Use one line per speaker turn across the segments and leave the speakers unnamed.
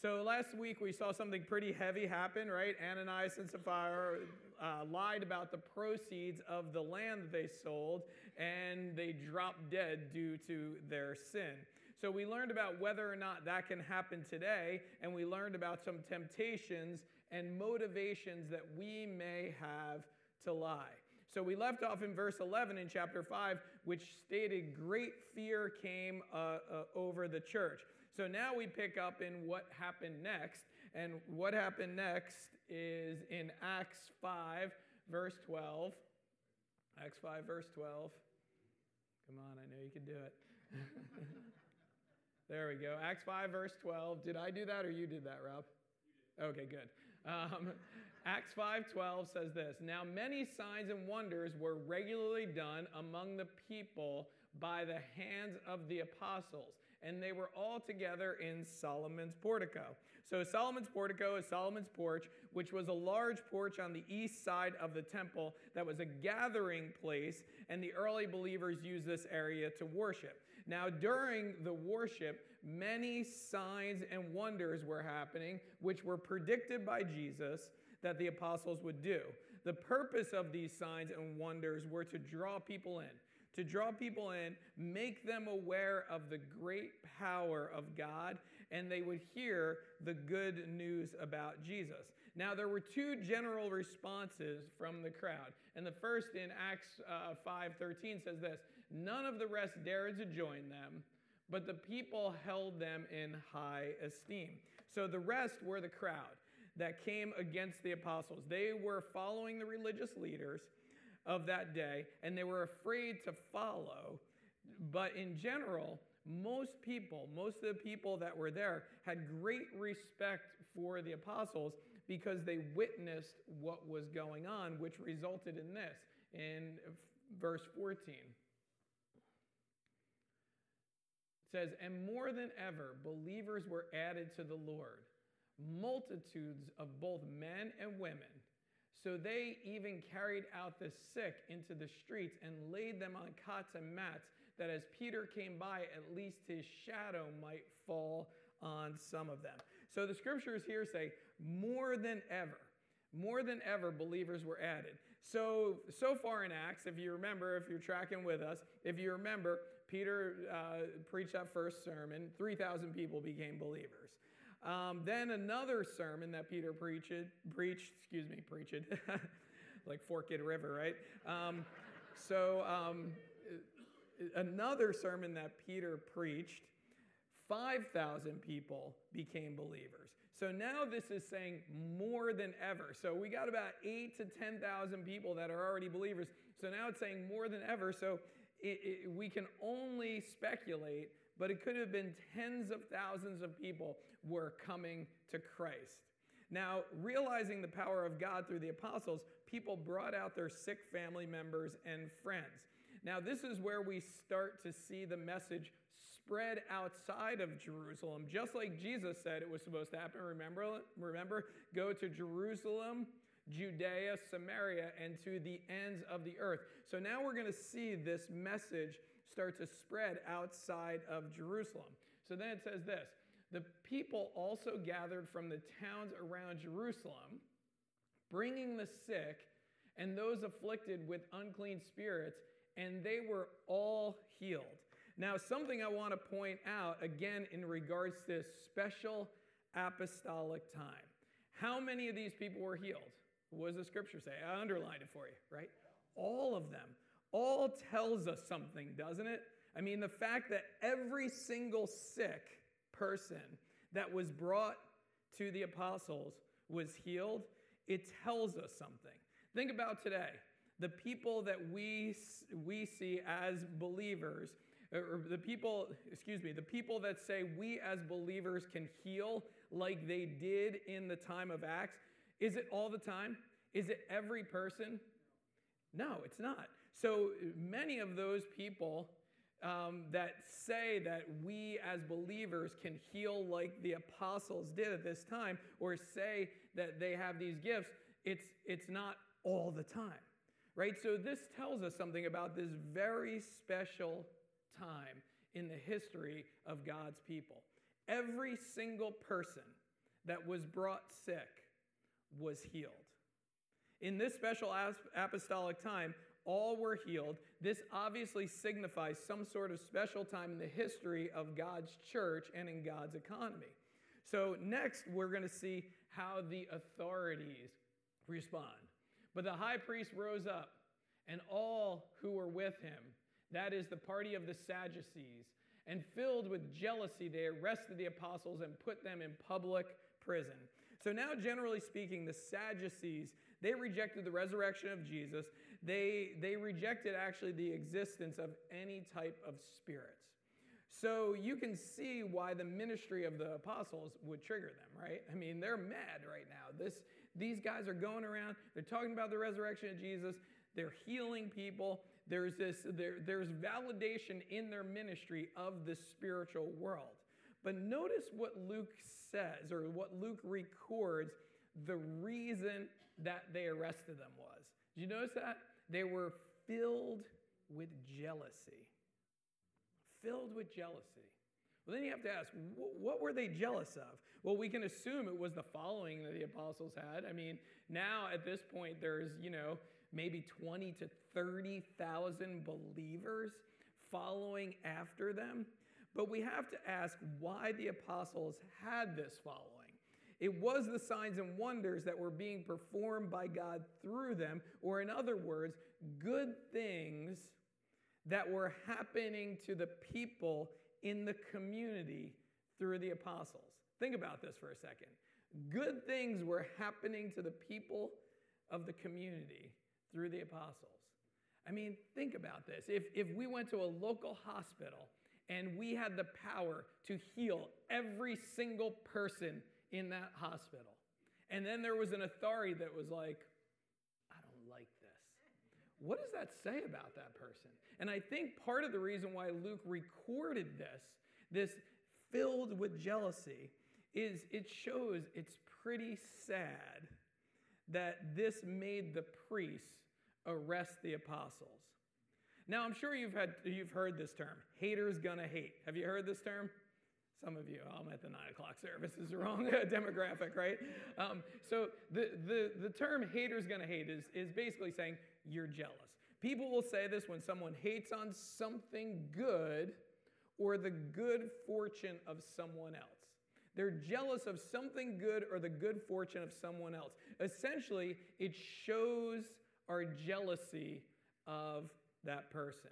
So last week we saw something pretty heavy happen, right? Ananias and Sapphira uh, lied about the proceeds of the land they sold, and they dropped dead due to their sin. So we learned about whether or not that can happen today, and we learned about some temptations and motivations that we may have to lie. So we left off in verse 11 in chapter 5, which stated, Great fear came uh, uh, over the church. So now we pick up in what happened next. And what happened next is in Acts 5, verse 12. Acts 5, verse 12. Come on, I know you can do it. there we go. Acts 5, verse 12. Did I do that or you did that, Rob? Okay, good. Um, Acts 5:12 says this, "Now many signs and wonders were regularly done among the people by the hands of the apostles, and they were all together in Solomon's portico." So Solomon's portico is Solomon's porch, which was a large porch on the east side of the temple that was a gathering place, and the early believers used this area to worship. Now, during the worship, many signs and wonders were happening, which were predicted by Jesus that the apostles would do. The purpose of these signs and wonders were to draw people in, to draw people in, make them aware of the great power of God, and they would hear the good news about Jesus. Now, there were two general responses from the crowd. And the first in Acts uh, 5:13 says this, "None of the rest dared to join them, but the people held them in high esteem." So the rest were the crowd that came against the apostles. They were following the religious leaders of that day, and they were afraid to follow. But in general, most people, most of the people that were there, had great respect for the apostles because they witnessed what was going on, which resulted in this in verse 14. It says, And more than ever, believers were added to the Lord multitudes of both men and women. So they even carried out the sick into the streets and laid them on cots and mats, that as Peter came by, at least his shadow might fall on some of them. So the scriptures here say, more than ever, more than ever, believers were added. So, so far in Acts, if you remember, if you're tracking with us, if you remember, Peter uh, preached that first sermon, 3,000 people became believers. Um, then another sermon that Peter preached, preached, excuse me, preached, like Forked River, right? Um, so um, another sermon that Peter preached, 5,000 people became believers. So now this is saying more than ever. So we got about eight to 10,000 people that are already believers. So now it's saying more than ever. So it, it, we can only speculate but it could have been tens of thousands of people were coming to Christ. Now, realizing the power of God through the apostles, people brought out their sick family members and friends. Now, this is where we start to see the message spread outside of Jerusalem, just like Jesus said it was supposed to happen. Remember, remember, go to Jerusalem, Judea, Samaria, and to the ends of the earth. So now we're going to see this message start to spread outside of Jerusalem. So then it says this the people also gathered from the towns around Jerusalem, bringing the sick and those afflicted with unclean spirits, and they were all healed. Now, something I want to point out again in regards to this special apostolic time. How many of these people were healed? What does the scripture say? I underlined it for you, right? All of them all tells us something, doesn't it? I mean, the fact that every single sick person that was brought to the apostles was healed, it tells us something. Think about today. The people that we, we see as believers, or the people, excuse me, the people that say we as believers can heal like they did in the time of Acts, is it all the time? Is it every person? No, it's not. So many of those people um, that say that we as believers can heal like the apostles did at this time, or say that they have these gifts, it's, it's not all the time, right? So this tells us something about this very special time in the history of God's people. Every single person that was brought sick was healed. In this special apostolic time, all were healed. This obviously signifies some sort of special time in the history of God's church and in God's economy. So, next, we're going to see how the authorities respond. But the high priest rose up, and all who were with him, that is the party of the Sadducees, and filled with jealousy, they arrested the apostles and put them in public prison. So, now, generally speaking, the Sadducees, they rejected the resurrection of Jesus. They, they rejected actually the existence of any type of spirits. So you can see why the ministry of the apostles would trigger them, right? I mean, they're mad right now. This, these guys are going around, they're talking about the resurrection of Jesus, they're healing people. There's this, there, there's validation in their ministry of the spiritual world. But notice what Luke says, or what Luke records the reason that they arrested them was. Did you notice that? They were filled with jealousy. Filled with jealousy. Well, then you have to ask, what were they jealous of? Well, we can assume it was the following that the apostles had. I mean, now at this point, there's, you know, maybe 20 to 30,000 believers following after them. But we have to ask why the apostles had this following. It was the signs and wonders that were being performed by God through them, or in other words, good things that were happening to the people in the community through the apostles. Think about this for a second. Good things were happening to the people of the community through the apostles. I mean, think about this. If, if we went to a local hospital and we had the power to heal every single person in that hospital. And then there was an authority that was like, I don't like this. What does that say about that person? And I think part of the reason why Luke recorded this, this filled with jealousy, is it shows it's pretty sad that this made the priests arrest the apostles. Now, I'm sure you've, had, you've heard this term haters gonna hate. Have you heard this term? Some of you, I'm at the nine o'clock service, is the wrong demographic, right? Um, so the, the, the term haters gonna hate is, is basically saying you're jealous. People will say this when someone hates on something good or the good fortune of someone else. They're jealous of something good or the good fortune of someone else. Essentially, it shows our jealousy of that person.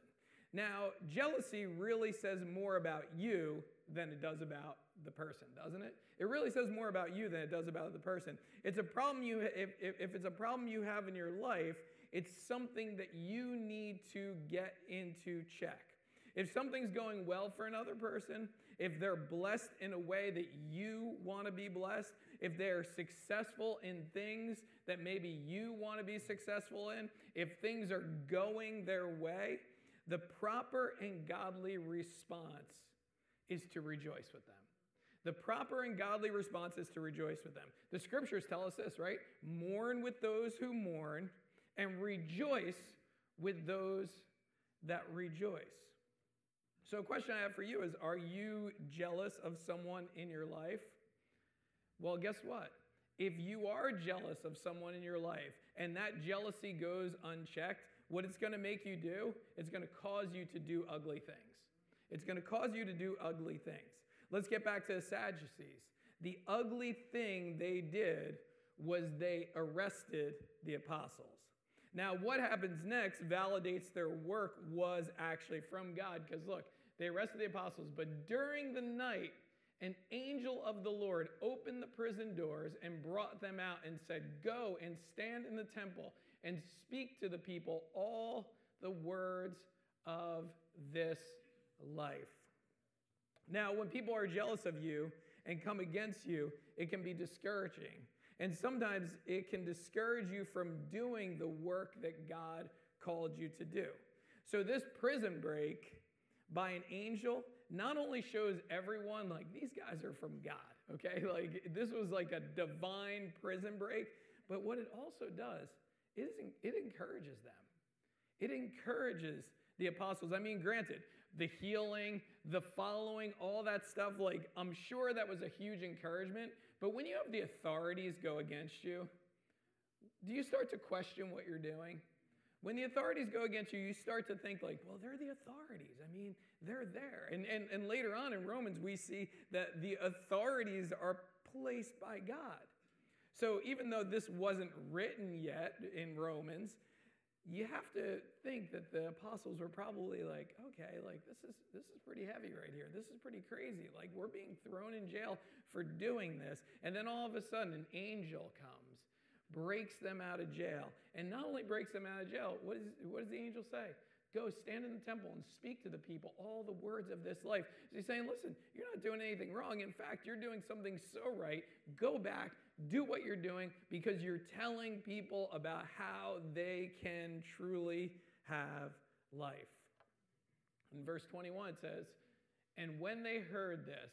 Now, jealousy really says more about you than it does about the person, doesn't it? It really says more about you than it does about the person. It's a problem you if, if, if it's a problem you have in your life, it's something that you need to get into check. If something's going well for another person, if they're blessed in a way that you want to be blessed, if they're successful in things that maybe you want to be successful in, if things are going their way, the proper and godly response is to rejoice with them. The proper and godly response is to rejoice with them. The scriptures tell us this, right? Mourn with those who mourn and rejoice with those that rejoice. So, a question I have for you is Are you jealous of someone in your life? Well, guess what? If you are jealous of someone in your life and that jealousy goes unchecked, what it's going to make you do, it's going to cause you to do ugly things. It's going to cause you to do ugly things. Let's get back to the Sadducees. The ugly thing they did was they arrested the apostles. Now, what happens next validates their work was actually from God. Because look, they arrested the apostles, but during the night, an angel of the Lord opened the prison doors and brought them out and said, Go and stand in the temple and speak to the people all the words of this life. Now, when people are jealous of you and come against you, it can be discouraging. And sometimes it can discourage you from doing the work that God called you to do. So, this prison break by an angel not only shows everyone, like, these guys are from God, okay? Like, this was like a divine prison break, but what it also does is it encourages them. It encourages the apostles. I mean, granted, the healing, the following, all that stuff. Like, I'm sure that was a huge encouragement. But when you have the authorities go against you, do you start to question what you're doing? When the authorities go against you, you start to think, like, well, they're the authorities. I mean, they're there. And, and, and later on in Romans, we see that the authorities are placed by God. So even though this wasn't written yet in Romans, you have to think that the apostles were probably like, okay, like this is this is pretty heavy right here. This is pretty crazy. Like we're being thrown in jail for doing this. And then all of a sudden an angel comes, breaks them out of jail. And not only breaks them out of jail, what, is, what does the angel say? Go stand in the temple and speak to the people all the words of this life. So he's saying, listen, you're not doing anything wrong. In fact, you're doing something so right. Go back, do what you're doing because you're telling people about how they can truly have life. In verse 21, it says, And when they heard this,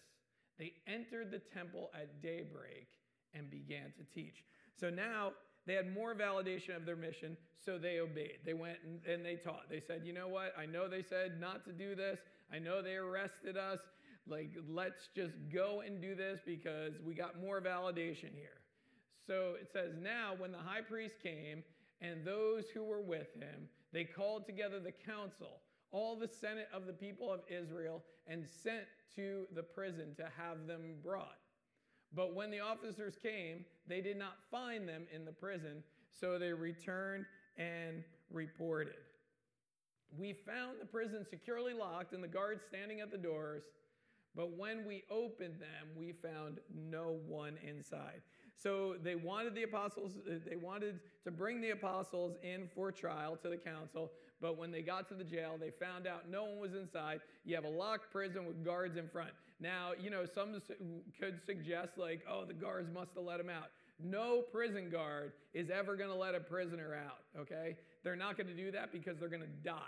they entered the temple at daybreak and began to teach. So now they had more validation of their mission, so they obeyed. They went and, and, they taught. They said, you know what? I know they said not to do this. I know they arrested us. Like, let's just go and do this because we got more validation here. So it says, now when the high priest came and those who were with him, they called together the council, all the senate of the people of Israel, and sent to the prison to have them brought. But when the officers came, they did not find them in the prison, so they returned and reported. We found the prison securely locked and the guards standing at the doors, but when we opened them, we found no one inside. So they wanted the apostles, uh, they wanted to bring the apostles in for trial to the council, but when they got to the jail, they found out no one was inside. You have a locked prison with guards in front. Now, you know, some could suggest, like, oh, the guards must have let him out. No prison guard is ever going to let a prisoner out, okay? They're not going to do that because they're going to die,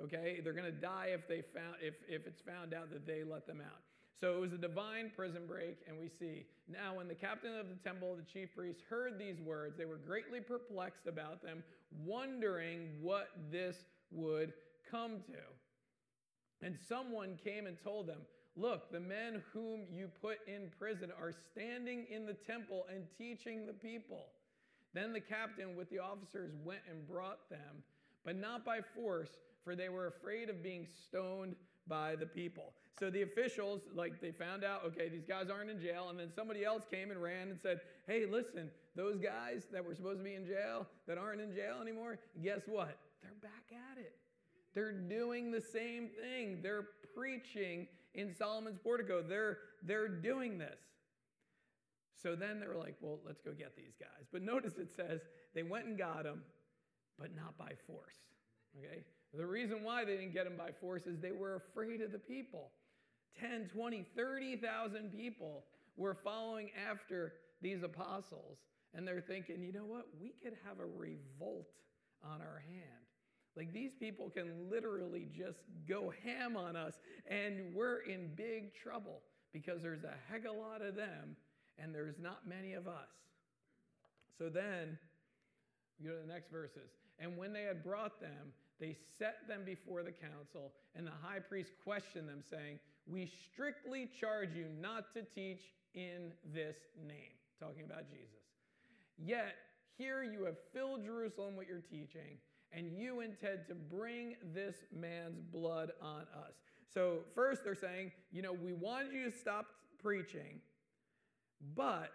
okay? They're going to die if, they found, if, if it's found out that they let them out. So it was a divine prison break, and we see. Now, when the captain of the temple, the chief priests, heard these words, they were greatly perplexed about them, wondering what this would come to. And someone came and told them, Look, the men whom you put in prison are standing in the temple and teaching the people. Then the captain with the officers went and brought them, but not by force, for they were afraid of being stoned by the people. So the officials, like, they found out, okay, these guys aren't in jail. And then somebody else came and ran and said, hey, listen, those guys that were supposed to be in jail that aren't in jail anymore, guess what? They're back at it. They're doing the same thing. They're preaching in Solomon's portico. They're, they're doing this. So then they were like, well, let's go get these guys. But notice it says they went and got them, but not by force. Okay? The reason why they didn't get them by force is they were afraid of the people. 10, 20, 30,000 people were following after these apostles. And they're thinking, you know what? We could have a revolt on our hand. Like these people can literally just go ham on us, and we're in big trouble because there's a heck of a lot of them, and there's not many of us. So then, we go to the next verses. And when they had brought them, they set them before the council, and the high priest questioned them, saying, We strictly charge you not to teach in this name, talking about Jesus. Yet, here you have filled Jerusalem with your teaching and you intend to bring this man's blood on us. So, first, they're saying, you know, we wanted you to stop preaching, but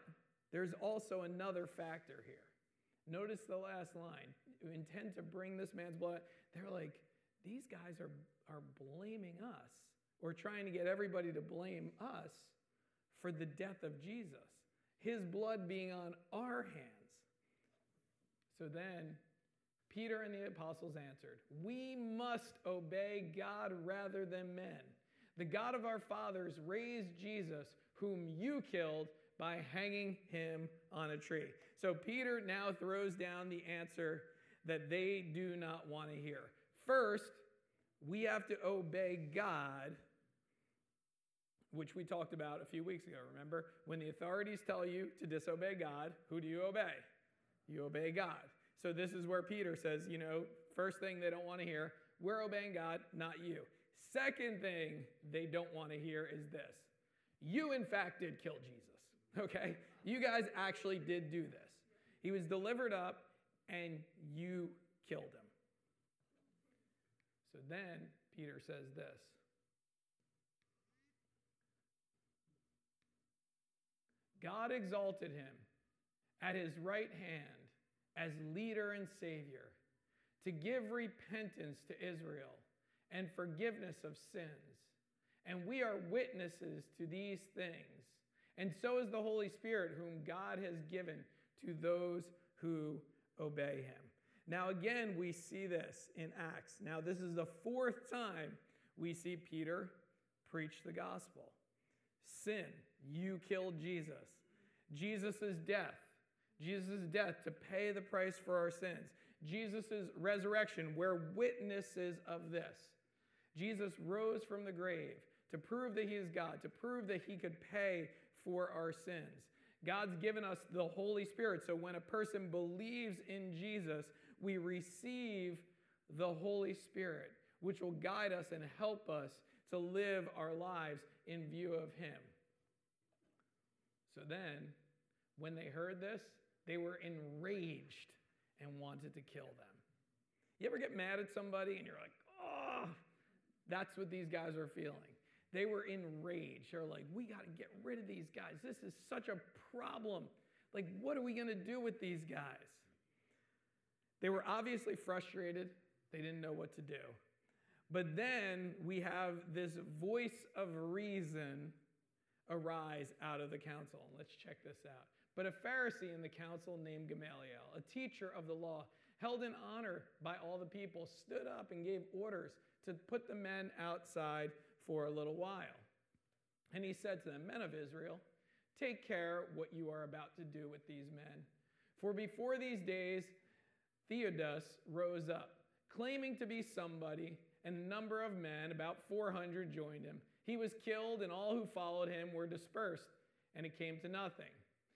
there's also another factor here. Notice the last line. You intend to bring this man's blood. They're like, these guys are, are blaming us or trying to get everybody to blame us for the death of Jesus, his blood being on our hands. So then Peter and the apostles answered, We must obey God rather than men. The God of our fathers raised Jesus, whom you killed by hanging him on a tree. So Peter now throws down the answer that they do not want to hear. First, we have to obey God, which we talked about a few weeks ago. Remember, when the authorities tell you to disobey God, who do you obey? You obey God. So this is where Peter says, you know, first thing they don't want to hear, we're obeying God, not you. Second thing they don't want to hear is this You, in fact, did kill Jesus, okay? You guys actually did do this. He was delivered up and you killed him. So then Peter says this God exalted him at his right hand as leader and savior to give repentance to Israel and forgiveness of sins. And we are witnesses to these things. And so is the Holy Spirit, whom God has given to those who obey him. Now, again, we see this in Acts. Now, this is the fourth time we see Peter preach the gospel. Sin, you killed Jesus. Jesus' death, Jesus' death to pay the price for our sins. Jesus' resurrection, we're witnesses of this. Jesus rose from the grave to prove that he is God, to prove that he could pay for our sins. God's given us the Holy Spirit. So when a person believes in Jesus, we receive the Holy Spirit, which will guide us and help us to live our lives in view of him. So then, when they heard this, they were enraged and wanted to kill them. You ever get mad at somebody and you're like, oh, that's what these guys are feeling. They were enraged. They're like, we got to get rid of these guys. This is such a problem. Like, what are we going to do with these guys? They were obviously frustrated. They didn't know what to do. But then we have this voice of reason arise out of the council. Let's check this out. But a Pharisee in the council named Gamaliel, a teacher of the law, held in honor by all the people, stood up and gave orders to put the men outside for a little while. And he said to them, Men of Israel, take care what you are about to do with these men. For before these days, Theudas rose up, claiming to be somebody, and a number of men, about 400, joined him. He was killed, and all who followed him were dispersed, and it came to nothing.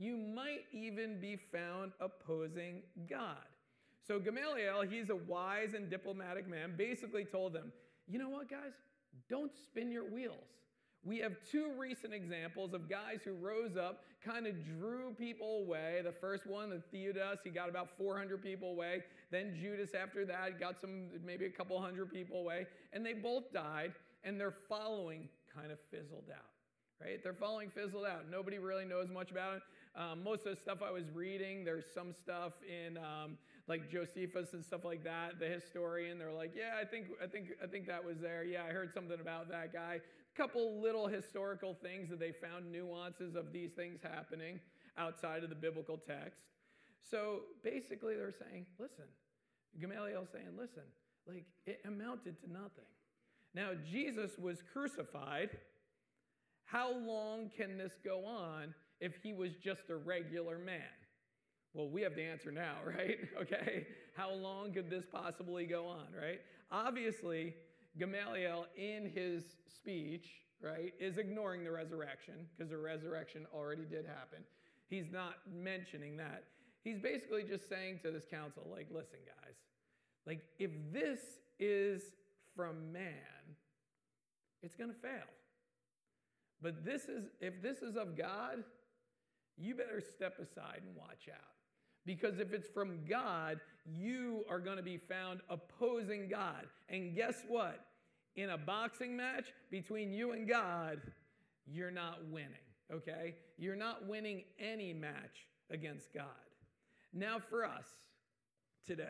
You might even be found opposing God. So Gamaliel, he's a wise and diplomatic man, basically told them, you know what, guys? Don't spin your wheels. We have two recent examples of guys who rose up, kind of drew people away. The first one, the Theudas, he got about 400 people away. Then Judas, after that, got some, maybe a couple hundred people away. And they both died, and their following kind of fizzled out, right? Their following fizzled out. Nobody really knows much about it. Um, most of the stuff I was reading, there's some stuff in um, like Josephus and stuff like that, the historian. They're like, yeah, I think, I think, I think that was there. Yeah, I heard something about that guy. A couple little historical things that they found nuances of these things happening outside of the biblical text. So basically, they're saying, listen, Gamaliel's saying, listen, like it amounted to nothing. Now, Jesus was crucified. How long can this go on if he was just a regular man? Well, we have the answer now, right? Okay. How long could this possibly go on, right? Obviously, Gamaliel, in his speech, right, is ignoring the resurrection because the resurrection already did happen. He's not mentioning that. He's basically just saying to this council, like, listen, guys, like, if this is from man, it's going to fail. But this is, if this is of God, you better step aside and watch out. Because if it's from God, you are going to be found opposing God. And guess what? In a boxing match between you and God, you're not winning, okay? You're not winning any match against God. Now, for us today,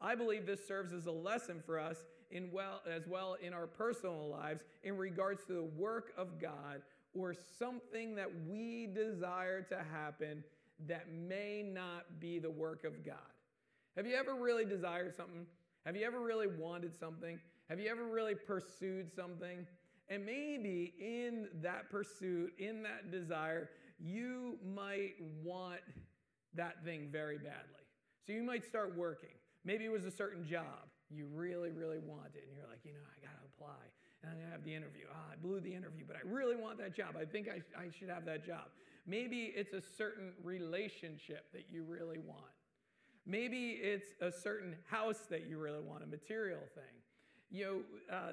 I believe this serves as a lesson for us in well, as well in our personal lives in regards to the work of God or something that we desire to happen that may not be the work of God. Have you ever really desired something? Have you ever really wanted something? Have you ever really pursued something And maybe in that pursuit, in that desire, you might want that thing very badly. So you might start working. Maybe it was a certain job you really, really want it. And you're like, you know, I got to apply. And I'm to have the interview. Ah, I blew the interview, but I really want that job. I think I, I should have that job. Maybe it's a certain relationship that you really want. Maybe it's a certain house that you really want, a material thing. You know, uh,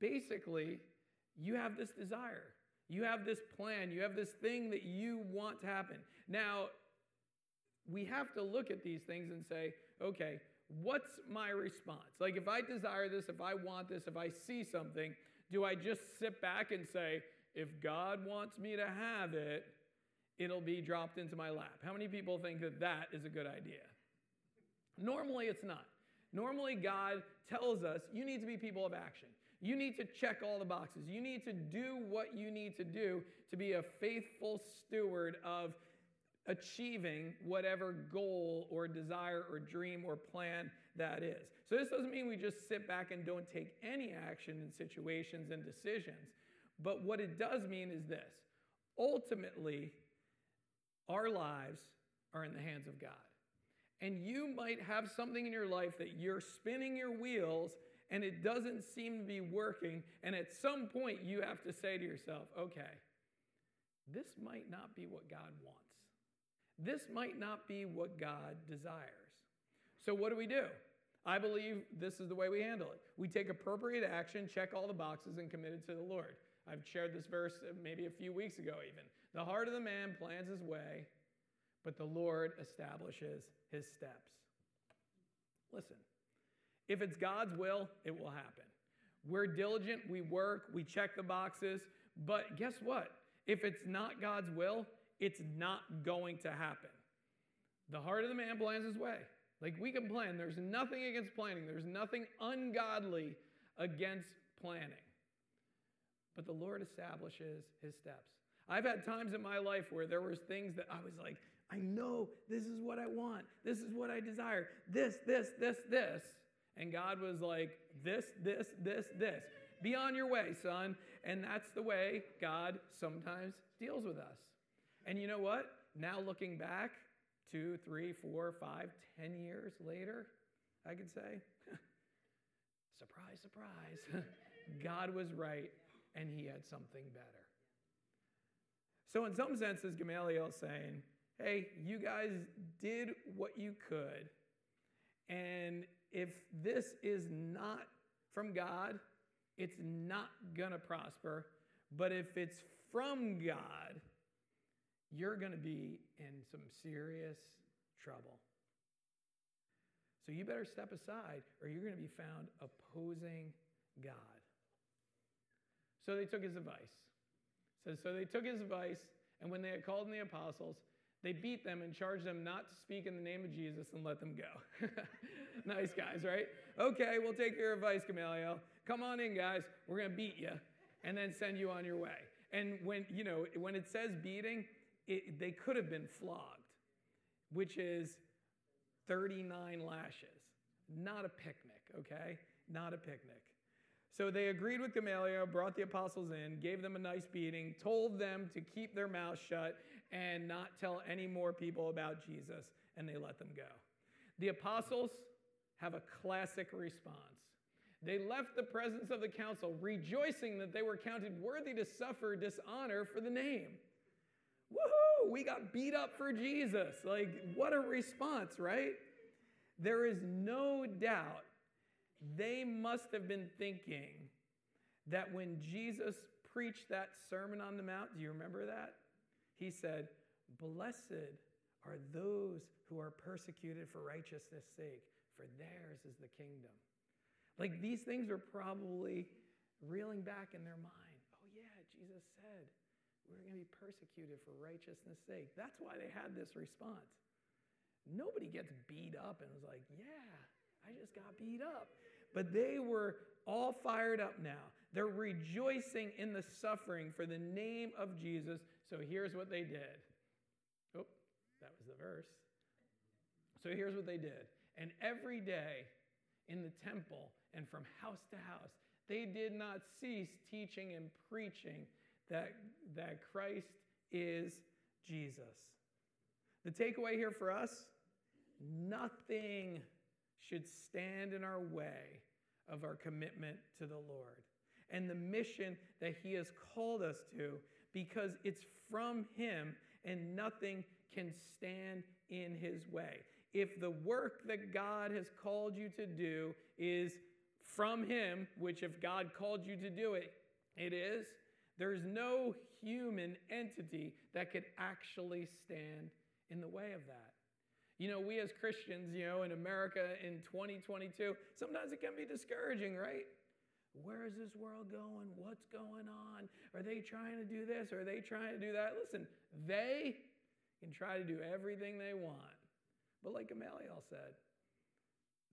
basically, you have this desire. You have this plan. You have this thing that you want to happen. Now, we have to look at these things and say, okay, what's my response? Like, if I desire this, if I want this, if I see something, do I just sit back and say, if God wants me to have it, it'll be dropped into my lap? How many people think that that is a good idea? Normally, it's not. Normally, God tells us you need to be people of action. You need to check all the boxes. You need to do what you need to do to be a faithful steward of achieving whatever goal or desire or dream or plan that is. So, this doesn't mean we just sit back and don't take any action in situations and decisions. But what it does mean is this ultimately, our lives are in the hands of God. And you might have something in your life that you're spinning your wheels and it doesn't seem to be working. And at some point, you have to say to yourself, okay, this might not be what God wants. This might not be what God desires. So, what do we do? I believe this is the way we handle it. We take appropriate action, check all the boxes, and commit it to the Lord. I've shared this verse maybe a few weeks ago, even. The heart of the man plans his way, but the Lord establishes his steps. Listen, if it's God's will, it will happen. We're diligent, we work, we check the boxes, but guess what? If it's not God's will, it's not going to happen. The heart of the man plans his way. Like we can plan. There's nothing against planning, there's nothing ungodly against planning. But the Lord establishes his steps. I've had times in my life where there was things that I was like, I know this is what I want. This is what I desire. This, this, this, this. And God was like, this, this, this, this. Be on your way, son. And that's the way God sometimes deals with us. And you know what? Now looking back, two, three, four, five, ten years later, I could say, surprise, surprise. God was right and he had something better. So, in some senses, Gamaliel saying, hey, you guys did what you could. And if this is not from God, it's not going to prosper. But if it's from God, you're going to be in some serious trouble. So you better step aside or you're going to be found opposing God. So they took his advice. So, so they took his advice, and when they had called in the apostles, they beat them and charged them not to speak in the name of Jesus and let them go. nice guys, right? Okay, we'll take your advice, Gamaliel. Come on in, guys. We're going to beat you and then send you on your way. And when, you know, when it says beating, it, they could have been flogged, which is 39 lashes. Not a picnic, okay? Not a picnic. So they agreed with Gamaliel, brought the apostles in, gave them a nice beating, told them to keep their mouths shut and not tell any more people about Jesus, and they let them go. The apostles have a classic response. They left the presence of the council rejoicing that they were counted worthy to suffer dishonor for the name. Woohoo! We got beat up for Jesus. Like, what a response, right? There is no doubt they must have been thinking that when Jesus preached that Sermon on the Mount, do you remember that? He said, Blessed are those who are persecuted for righteousness' sake, for theirs is the kingdom. Like these things are probably reeling back in their mind. Oh, yeah, Jesus said, we're going to be persecuted for righteousness' sake. That's why they had this response. Nobody gets beat up and was like, yeah, I just got beat up. But they were all fired up now. They're rejoicing in the suffering for the name of Jesus. So here's what they did. Oh, that was the verse. So here's what they did. And every day in the temple and from house to house, They did not cease teaching and preaching that, that Christ is Jesus. The takeaway here for us nothing should stand in our way of our commitment to the Lord and the mission that He has called us to because it's from Him and nothing can stand in His way. If the work that God has called you to do is from Him, which if God called you to do it, it is, there's no human entity that could actually stand in the way of that. You know, we as Christians, you know, in America in 2022, sometimes it can be discouraging, right? Where is this world going? What's going on? Are they trying to do this? Are they trying to do that? Listen, they can try to do everything they want. But like Gamaliel said,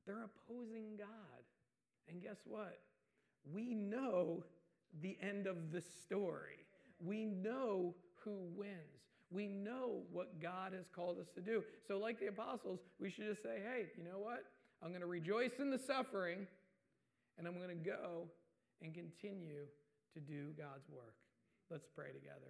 they're opposing God. And guess what? We know the end of the story. We know who wins. We know what God has called us to do. So, like the apostles, we should just say, hey, you know what? I'm going to rejoice in the suffering, and I'm going to go and continue to do God's work. Let's pray together.